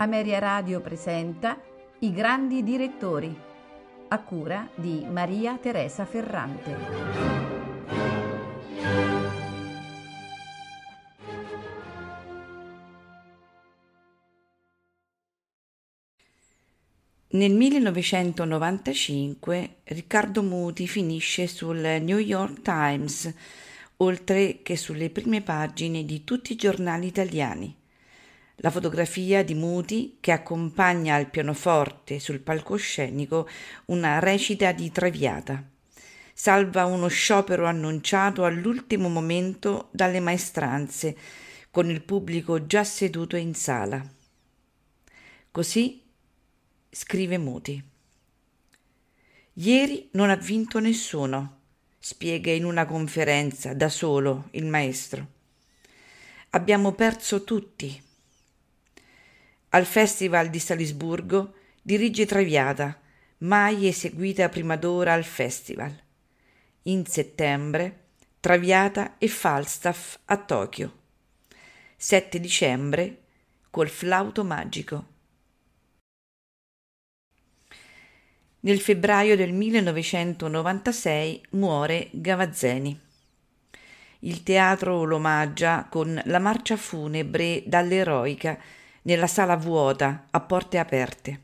Ameria Radio presenta I grandi direttori, a cura di Maria Teresa Ferrante. Nel 1995 Riccardo Muti finisce sul New York Times, oltre che sulle prime pagine di tutti i giornali italiani la fotografia di Muti che accompagna al pianoforte sul palcoscenico una recita di Traviata. Salva uno sciopero annunciato all'ultimo momento dalle maestranze, con il pubblico già seduto in sala. Così scrive Muti. Ieri non ha vinto nessuno, spiega in una conferenza da solo il maestro. Abbiamo perso tutti al Festival di Salisburgo dirige Traviata, mai eseguita prima d'ora al festival. In settembre Traviata e Falstaff a Tokyo. 7 dicembre col flauto magico. Nel febbraio del 1996 muore Gavazzeni. Il teatro lo omaggia con la marcia funebre dall'eroica nella sala vuota a porte aperte.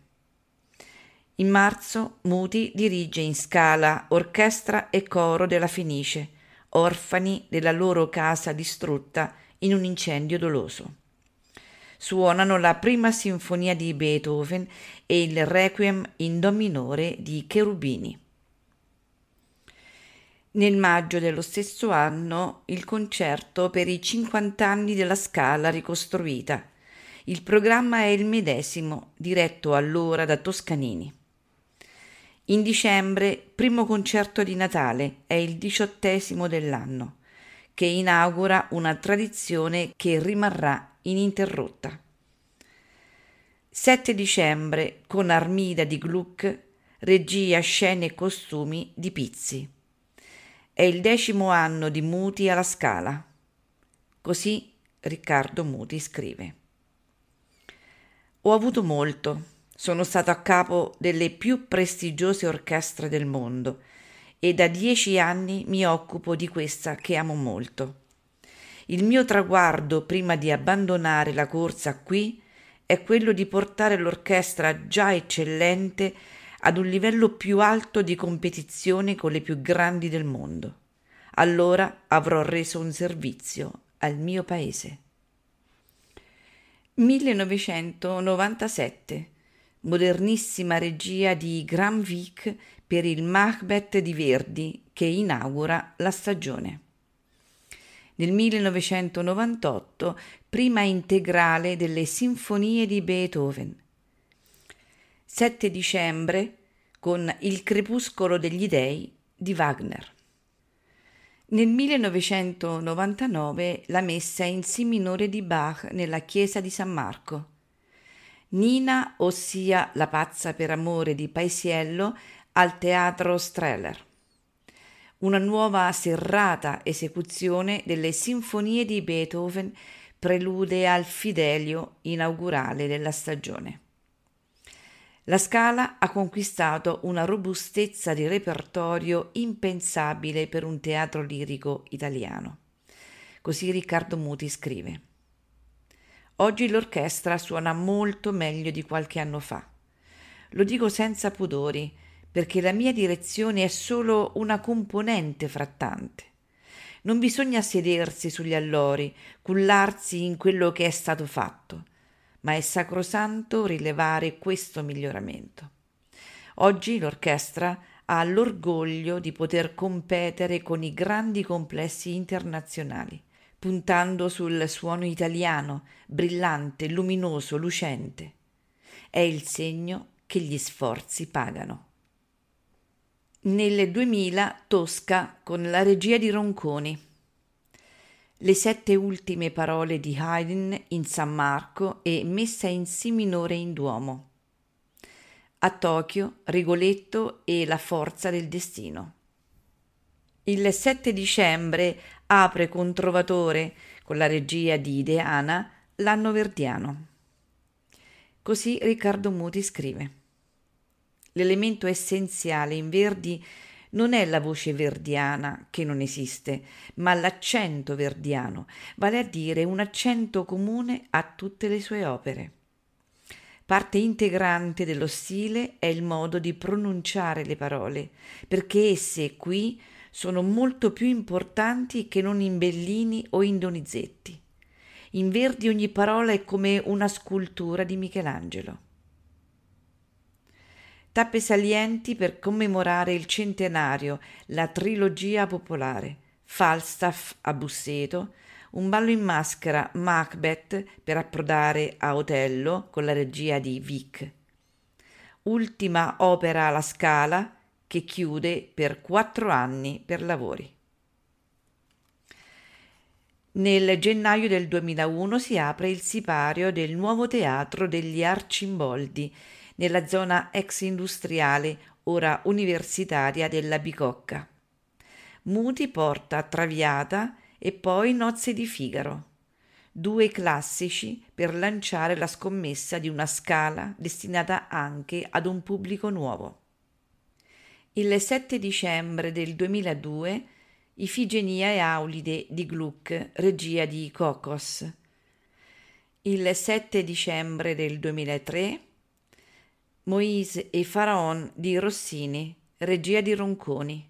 In marzo Muti dirige in scala orchestra e coro della Fenice, orfani della loro casa distrutta in un incendio doloso. Suonano la prima sinfonia di Beethoven e il requiem in do minore di Cherubini. Nel maggio dello stesso anno il concerto per i 50 anni della Scala ricostruita, il programma è il medesimo, diretto allora da Toscanini. In dicembre, primo concerto di Natale, è il diciottesimo dell'anno, che inaugura una tradizione che rimarrà ininterrotta. 7 dicembre, con Armida di Gluck, regia, scene e costumi di Pizzi. È il decimo anno di Muti alla Scala. Così Riccardo Muti scrive. Ho avuto molto. Sono stato a capo delle più prestigiose orchestre del mondo e da dieci anni mi occupo di questa che amo molto. Il mio traguardo prima di abbandonare la corsa qui è quello di portare l'orchestra già eccellente ad un livello più alto di competizione con le più grandi del mondo. Allora avrò reso un servizio al mio paese. 1997 modernissima regia di Graham Vick per il Macbeth di Verdi che inaugura la stagione. Nel 1998 prima integrale delle sinfonie di Beethoven. 7 dicembre con Il crepuscolo degli dei di Wagner. Nel 1999 la messa in Si minore di Bach nella chiesa di San Marco. Nina, ossia la pazza per amore di Paisiello, al teatro Streller. Una nuova serrata esecuzione delle sinfonie di Beethoven prelude al Fidelio inaugurale della stagione. La Scala ha conquistato una robustezza di repertorio impensabile per un teatro lirico italiano. Così Riccardo Muti scrive. Oggi l'orchestra suona molto meglio di qualche anno fa. Lo dico senza pudori, perché la mia direzione è solo una componente fra tante. Non bisogna sedersi sugli allori, cullarsi in quello che è stato fatto ma è sacrosanto rilevare questo miglioramento. Oggi l'orchestra ha l'orgoglio di poter competere con i grandi complessi internazionali, puntando sul suono italiano, brillante, luminoso, lucente. È il segno che gli sforzi pagano. Nel 2000 Tosca con la regia di Ronconi le sette ultime parole di Haydn in San Marco e messa in Si minore in Duomo. A Tokyo, Rigoletto e La forza del destino. Il 7 dicembre apre con Trovatore, con la regia di Ideana, l'anno verdiano. Così Riccardo Muti scrive. L'elemento essenziale in Verdi non è la voce verdiana che non esiste, ma l'accento verdiano, vale a dire un accento comune a tutte le sue opere. Parte integrante dello stile è il modo di pronunciare le parole, perché esse qui sono molto più importanti che non in Bellini o in Donizetti. In Verdi ogni parola è come una scultura di Michelangelo. Tappe salienti per commemorare il centenario, la trilogia popolare, Falstaff a Busseto, un ballo in maschera Macbeth per approdare a Otello con la regia di Vic. Ultima opera alla Scala che chiude per quattro anni per lavori. Nel gennaio del 2001 si apre il sipario del nuovo teatro degli Arcimboldi nella zona ex industriale, ora universitaria della Bicocca. Muti porta Traviata e poi Nozze di Figaro, due classici per lanciare la scommessa di una scala destinata anche ad un pubblico nuovo. Il 7 dicembre del 2002 Ifigenia e Aulide di Gluck, regia di Kokos. Il 7 dicembre del 2003 Moise e Faraon di Rossini, regia di Ronconi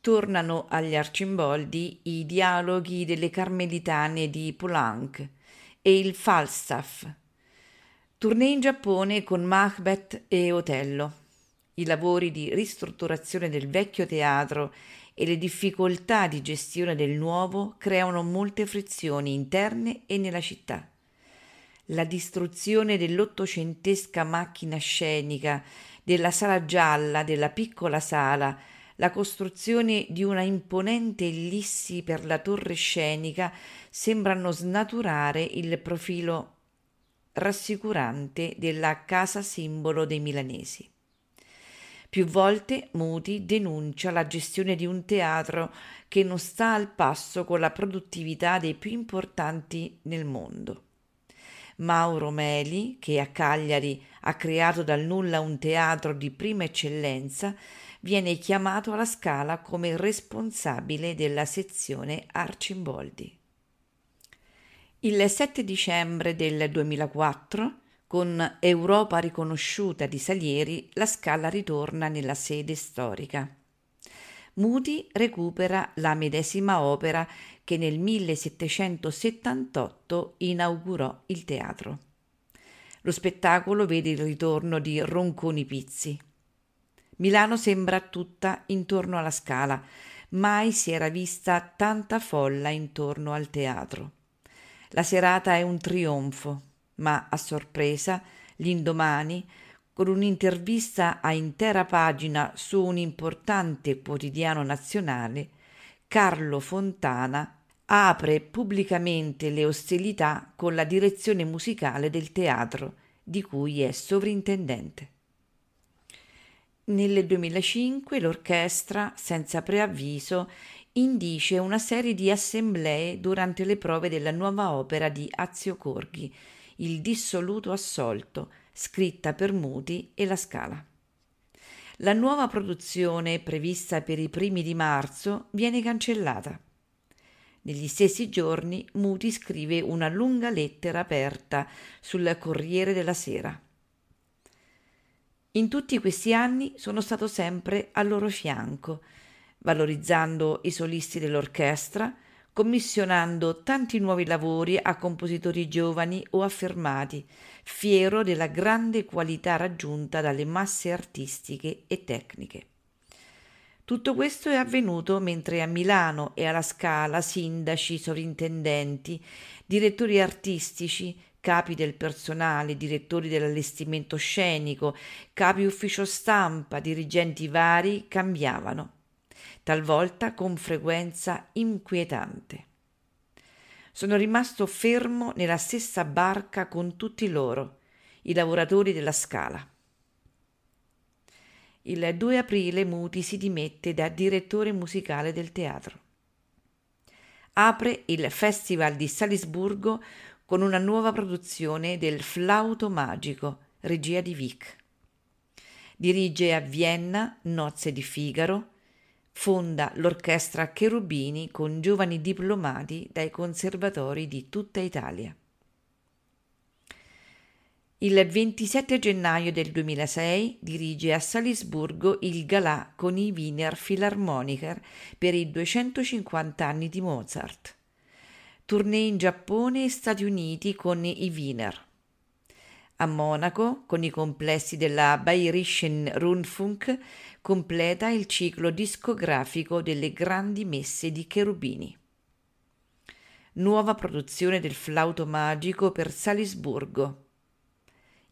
tornano agli Arcimboldi i dialoghi delle Carmelitane di Poulenc e il Falstaff. Tournée in Giappone con Macbeth e Otello. I lavori di ristrutturazione del vecchio teatro e le difficoltà di gestione del nuovo creano molte frizioni interne e nella città. La distruzione dell'ottocentesca macchina scenica, della sala gialla, della piccola sala, la costruzione di una imponente ellissi per la torre scenica sembrano snaturare il profilo rassicurante della casa simbolo dei milanesi. Più volte Muti denuncia la gestione di un teatro che non sta al passo con la produttività dei più importanti nel mondo. Mauro Meli, che a Cagliari ha creato dal nulla un teatro di prima eccellenza, viene chiamato alla Scala come responsabile della sezione Arcimboldi. Il 7 dicembre del 2004, con Europa riconosciuta di Salieri, la Scala ritorna nella sede storica. Moody recupera la medesima opera che nel 1778 inaugurò il teatro. Lo spettacolo vede il ritorno di Ronconi Pizzi, Milano sembra tutta intorno alla scala. Mai si era vista tanta folla intorno al teatro. La serata è un trionfo, ma a sorpresa, l'indomani, con un'intervista a intera pagina su un importante quotidiano nazionale, Carlo Fontana apre pubblicamente le ostilità con la direzione musicale del teatro, di cui è sovrintendente. Nel 2005 l'orchestra, senza preavviso, indice una serie di assemblee durante le prove della nuova opera di Azio Corghi, Il dissoluto assolto, scritta per Muti e La Scala. La nuova produzione, prevista per i primi di marzo, viene cancellata. Negli stessi giorni Muti scrive una lunga lettera aperta sul Corriere della Sera. In tutti questi anni sono stato sempre al loro fianco, valorizzando i solisti dell'orchestra, commissionando tanti nuovi lavori a compositori giovani o affermati, fiero della grande qualità raggiunta dalle masse artistiche e tecniche. Tutto questo è avvenuto mentre a Milano e alla Scala sindaci, sovrintendenti, direttori artistici, capi del personale, direttori dell'allestimento scenico, capi ufficio stampa, dirigenti vari cambiavano, talvolta con frequenza inquietante. Sono rimasto fermo nella stessa barca con tutti loro, i lavoratori della Scala. Il 2 aprile Muti si dimette da direttore musicale del teatro. Apre il Festival di Salisburgo con una nuova produzione del Flauto Magico, regia di Vic. Dirige a Vienna Nozze di Figaro, fonda l'orchestra Cherubini con giovani diplomati dai conservatori di tutta Italia. Il 27 gennaio del 2006 dirige a Salisburgo il galà con i Wiener Philharmoniker per i 250 anni di Mozart. Tournée in Giappone e Stati Uniti con i Wiener. A Monaco, con i complessi della Bayerischen Rundfunk, completa il ciclo discografico delle grandi messe di Cherubini. Nuova produzione del flauto magico per Salisburgo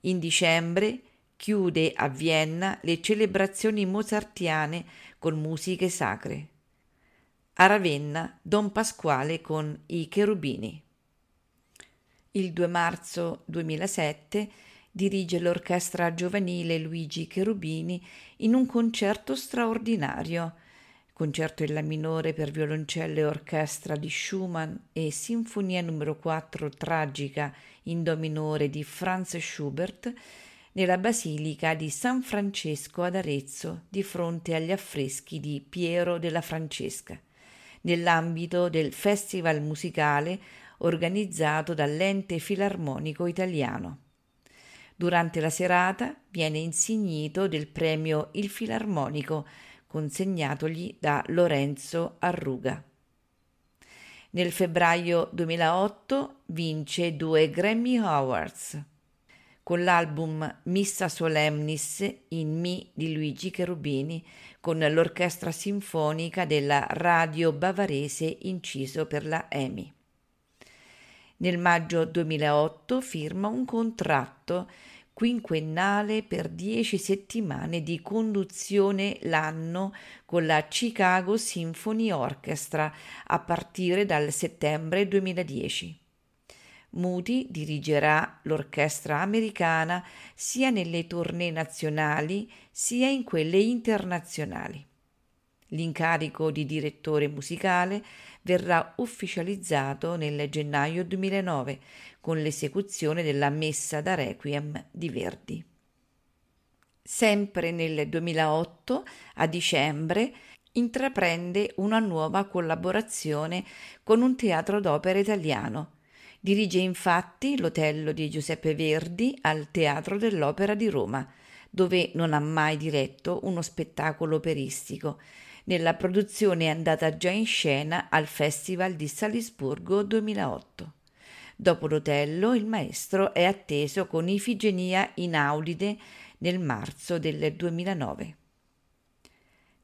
in dicembre chiude a Vienna le celebrazioni mozartiane con musiche sacre. A Ravenna Don Pasquale con i Cherubini. Il 2 marzo 2007 dirige l'orchestra giovanile Luigi Cherubini in un concerto straordinario, concerto in La minore per violoncello e orchestra di Schumann e Sinfonia numero 4 tragica in Do minore di Franz Schubert nella basilica di San Francesco ad Arezzo di fronte agli affreschi di Piero della Francesca, nell'ambito del festival musicale organizzato dall'ente filarmonico italiano. Durante la serata viene insignito del premio Il Filarmonico consegnatogli da Lorenzo Arruga. Nel febbraio 2008 vince due Grammy Awards con l'album Missa Solemnis in Mi di Luigi Cherubini con l'orchestra sinfonica della radio bavarese inciso per la EMI. Nel maggio 2008 firma un contratto quinquennale per dieci settimane di conduzione l'anno con la Chicago Symphony Orchestra a partire dal settembre 2010. Moody dirigerà l'orchestra americana sia nelle tournée nazionali sia in quelle internazionali. L'incarico di direttore musicale verrà ufficializzato nel gennaio 2009 con l'esecuzione della Messa da Requiem di Verdi. Sempre nel 2008, a dicembre, intraprende una nuova collaborazione con un teatro d'opera italiano. Dirige infatti l'Otello di Giuseppe Verdi al Teatro dell'Opera di Roma, dove non ha mai diretto uno spettacolo operistico nella produzione è andata già in scena al Festival di Salisburgo 2008. Dopo l'Otello, il maestro è atteso con Ifigenia in Aulide nel marzo del 2009.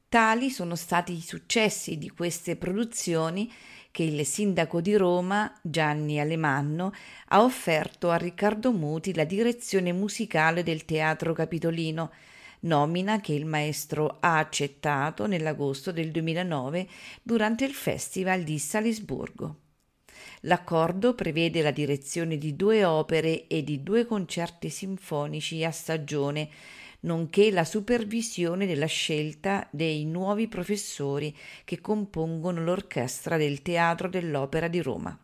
Tali sono stati i successi di queste produzioni che il sindaco di Roma, Gianni Alemanno, ha offerto a Riccardo Muti la direzione musicale del Teatro Capitolino, nomina che il maestro ha accettato nell'agosto del 2009 durante il Festival di Salisburgo. L'accordo prevede la direzione di due opere e di due concerti sinfonici a stagione, nonché la supervisione della scelta dei nuovi professori che compongono l'orchestra del Teatro dell'Opera di Roma.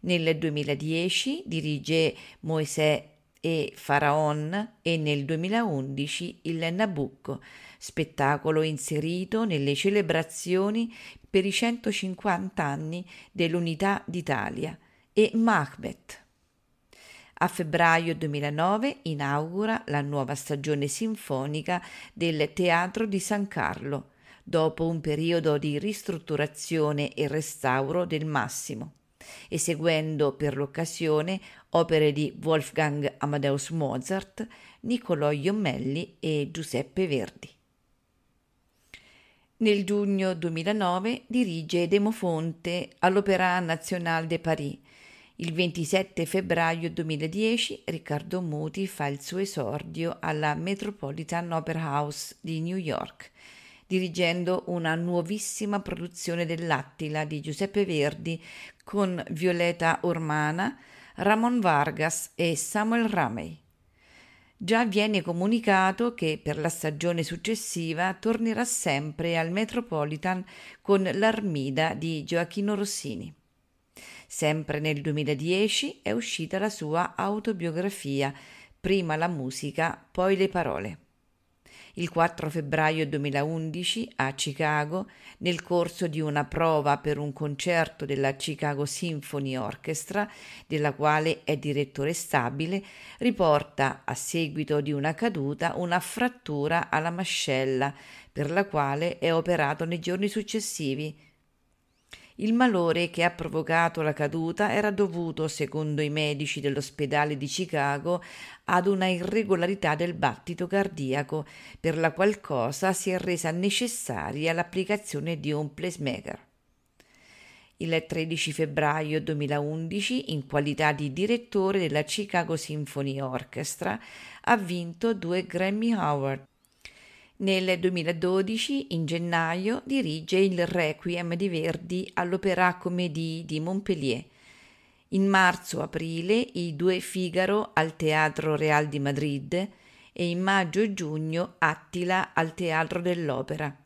Nel 2010 dirige Moisè e Faraon e nel 2011 il Nabucco, spettacolo inserito nelle celebrazioni per i 150 anni dell'Unità d'Italia, e Macbeth. A febbraio 2009 inaugura la nuova stagione sinfonica del Teatro di San Carlo, dopo un periodo di ristrutturazione e restauro del massimo eseguendo per l'occasione opere di Wolfgang Amadeus Mozart, Niccolò Iommelli e Giuseppe Verdi. Nel giugno 2009 dirige Demofonte all'Opéra National de Paris. Il 27 febbraio 2010 Riccardo Muti fa il suo esordio alla Metropolitan Opera House di New York dirigendo una nuovissima produzione dell'Attila di Giuseppe Verdi con Violeta Ormana, Ramon Vargas e Samuel Ramey. Già viene comunicato che per la stagione successiva tornerà sempre al Metropolitan con l'Armida di Gioacchino Rossini. Sempre nel 2010 è uscita la sua autobiografia prima la musica, poi le parole. Il 4 febbraio 2011 a Chicago, nel corso di una prova per un concerto della Chicago Symphony Orchestra, della quale è direttore stabile, riporta, a seguito di una caduta, una frattura alla mascella, per la quale è operato nei giorni successivi, il malore che ha provocato la caduta era dovuto, secondo i medici dell'ospedale di Chicago, ad una irregolarità del battito cardiaco, per la qual cosa si è resa necessaria l'applicazione di un pacemaker. Il 13 febbraio 2011, in qualità di direttore della Chicago Symphony Orchestra, ha vinto due Grammy Award nel 2012, in gennaio, dirige il Requiem di Verdi all'Opéra Comédie di Montpellier. In marzo-aprile i due Figaro al Teatro Real di Madrid e in maggio e giugno Attila al Teatro dell'Opera.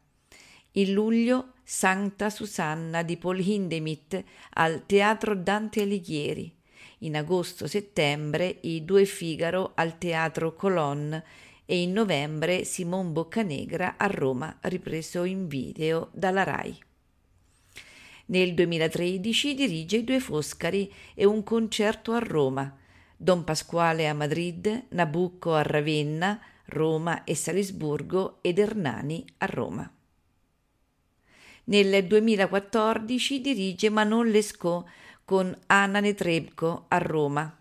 In luglio Santa Susanna di Paul Hindemith al Teatro Dante Alighieri. In agosto-settembre i due Figaro al Teatro Colonne e in novembre Simon Boccanegra a Roma, ripreso in video dalla RAI. Nel 2013 dirige i due Foscari e un concerto a Roma, Don Pasquale a Madrid, Nabucco a Ravenna, Roma e Salisburgo ed Ernani a Roma. Nel 2014 dirige Manon Lescaut con Anna Netrebko a Roma,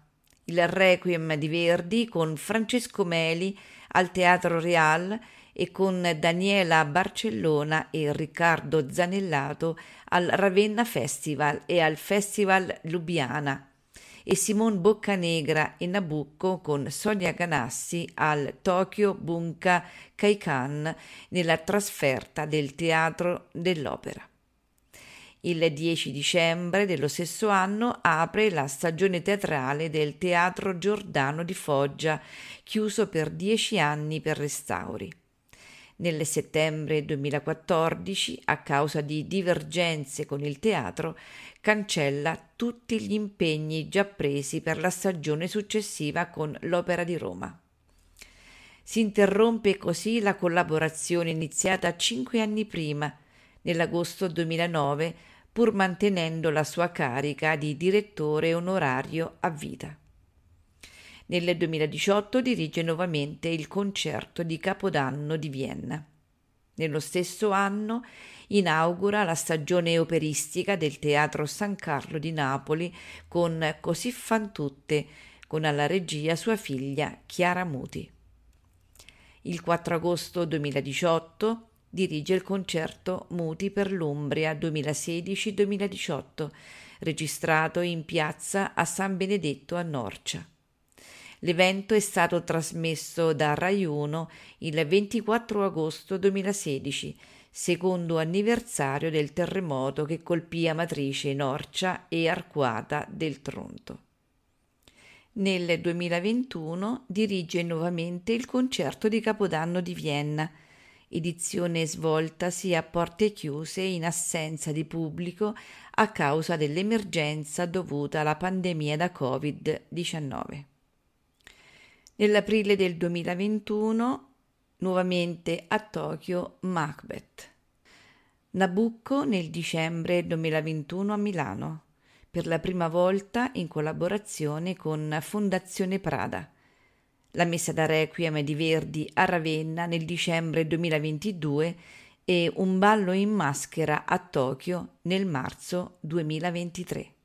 il Requiem di Verdi con Francesco Meli al Teatro Real e con Daniela Barcellona e Riccardo Zanellato al Ravenna Festival e al Festival Lubiana e Simon Boccanegra e Nabucco con Sonia Ganassi al Tokyo Bunka Kaikan nella trasferta del Teatro dell'Opera. Il 10 dicembre dello stesso anno apre la stagione teatrale del Teatro Giordano di Foggia, chiuso per dieci anni per restauri. Nel settembre 2014, a causa di divergenze con il teatro, cancella tutti gli impegni già presi per la stagione successiva con l'Opera di Roma. Si interrompe così la collaborazione iniziata cinque anni prima, nell'agosto 2009, pur mantenendo la sua carica di direttore onorario a vita. Nel 2018 dirige nuovamente il concerto di Capodanno di Vienna. Nello stesso anno inaugura la stagione operistica del Teatro San Carlo di Napoli con Così fan tutte, con alla regia sua figlia Chiara Muti. Il 4 agosto 2018 dirige il concerto Muti per l'Umbria 2016-2018, registrato in piazza a San Benedetto a Norcia. L'evento è stato trasmesso da Rai 1 il 24 agosto 2016, secondo anniversario del terremoto che colpì Amatrice, Norcia e Arquata del Tronto. Nel 2021 dirige nuovamente il concerto di Capodanno di Vienna, edizione svoltasi a porte chiuse in assenza di pubblico a causa dell'emergenza dovuta alla pandemia da Covid-19. Nell'aprile del 2021 nuovamente a Tokyo Macbeth. Nabucco nel dicembre 2021 a Milano, per la prima volta in collaborazione con Fondazione Prada la messa da requiem di Verdi a Ravenna nel dicembre 2022 e un ballo in maschera a Tokyo nel marzo 2023.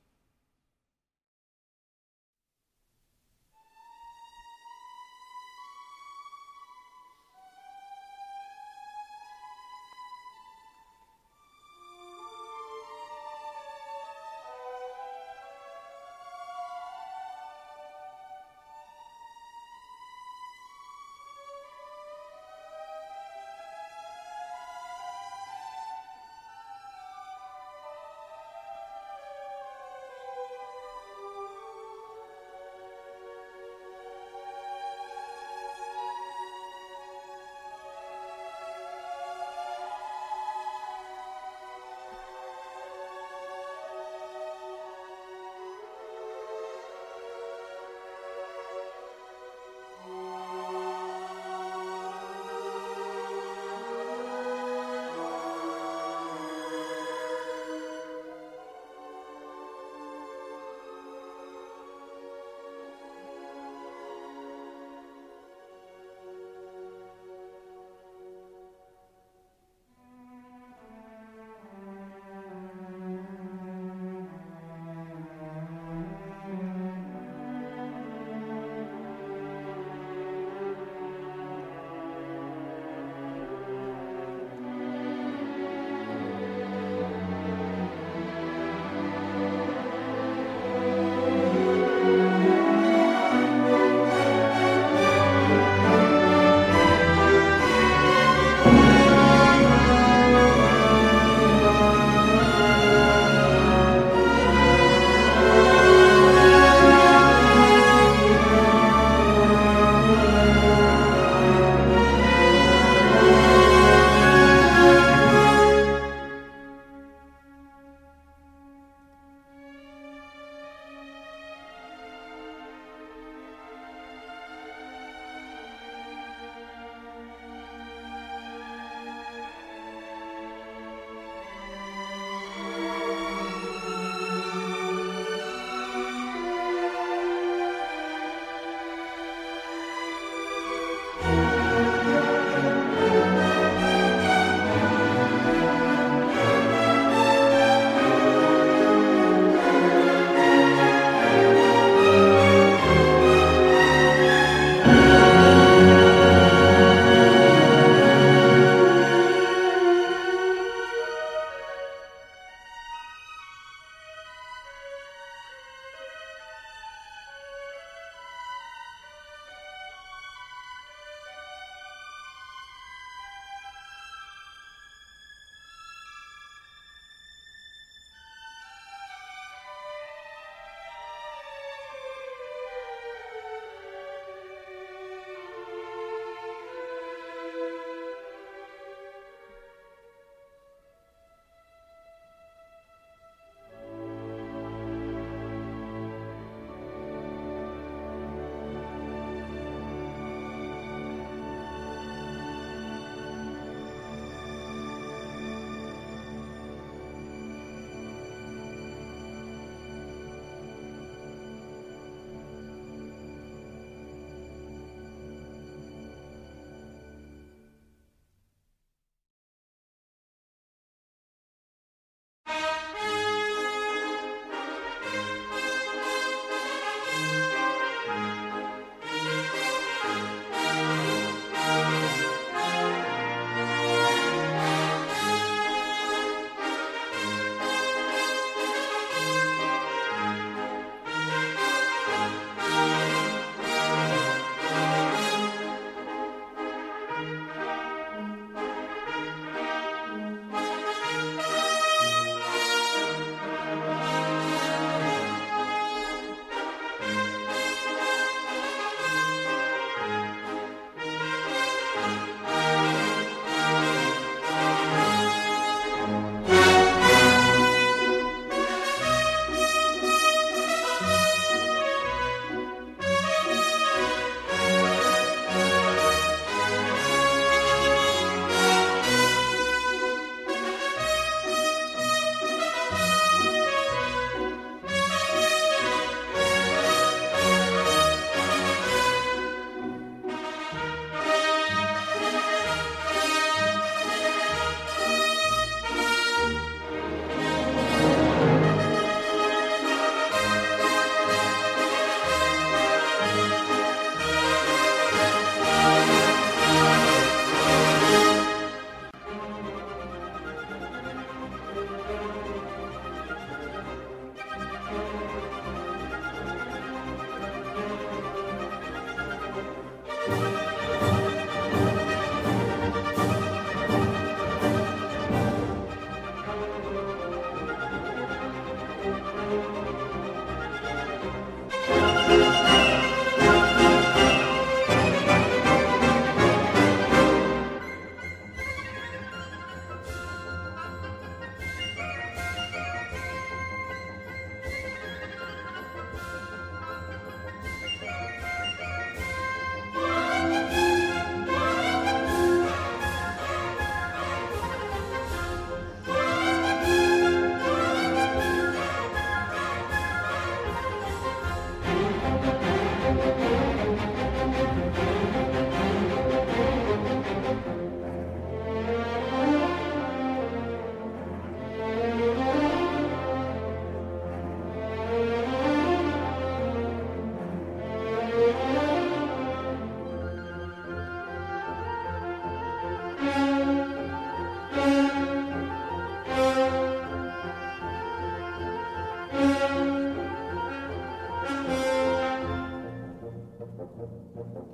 Thank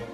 you.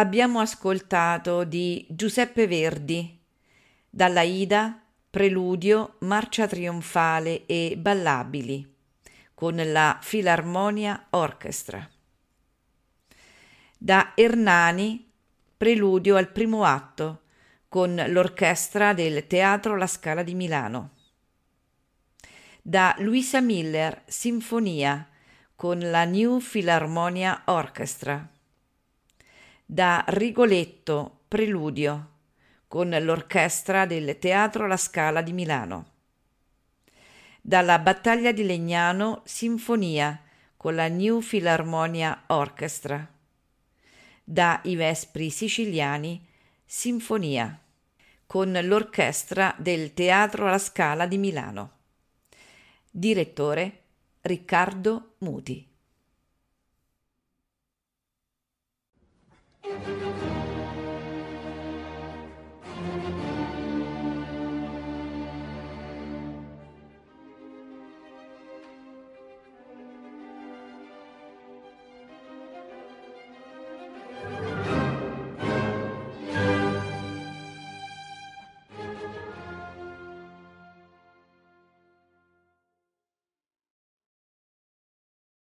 Abbiamo ascoltato di Giuseppe Verdi, dalla Ida, Preludio, Marcia Trionfale e Ballabili, con la Filarmonia Orchestra. Da Ernani, Preludio al primo atto, con l'orchestra del Teatro La Scala di Milano. Da Luisa Miller, Sinfonia, con la New Philharmonia Orchestra. Da Rigoletto, Preludio, con l'orchestra del Teatro La Scala di Milano. Dalla Battaglia di Legnano, Sinfonia, con la New Philharmonia Orchestra. Da I Vespri Siciliani, Sinfonia, con l'orchestra del Teatro La Scala di Milano. Direttore Riccardo Muti. thank you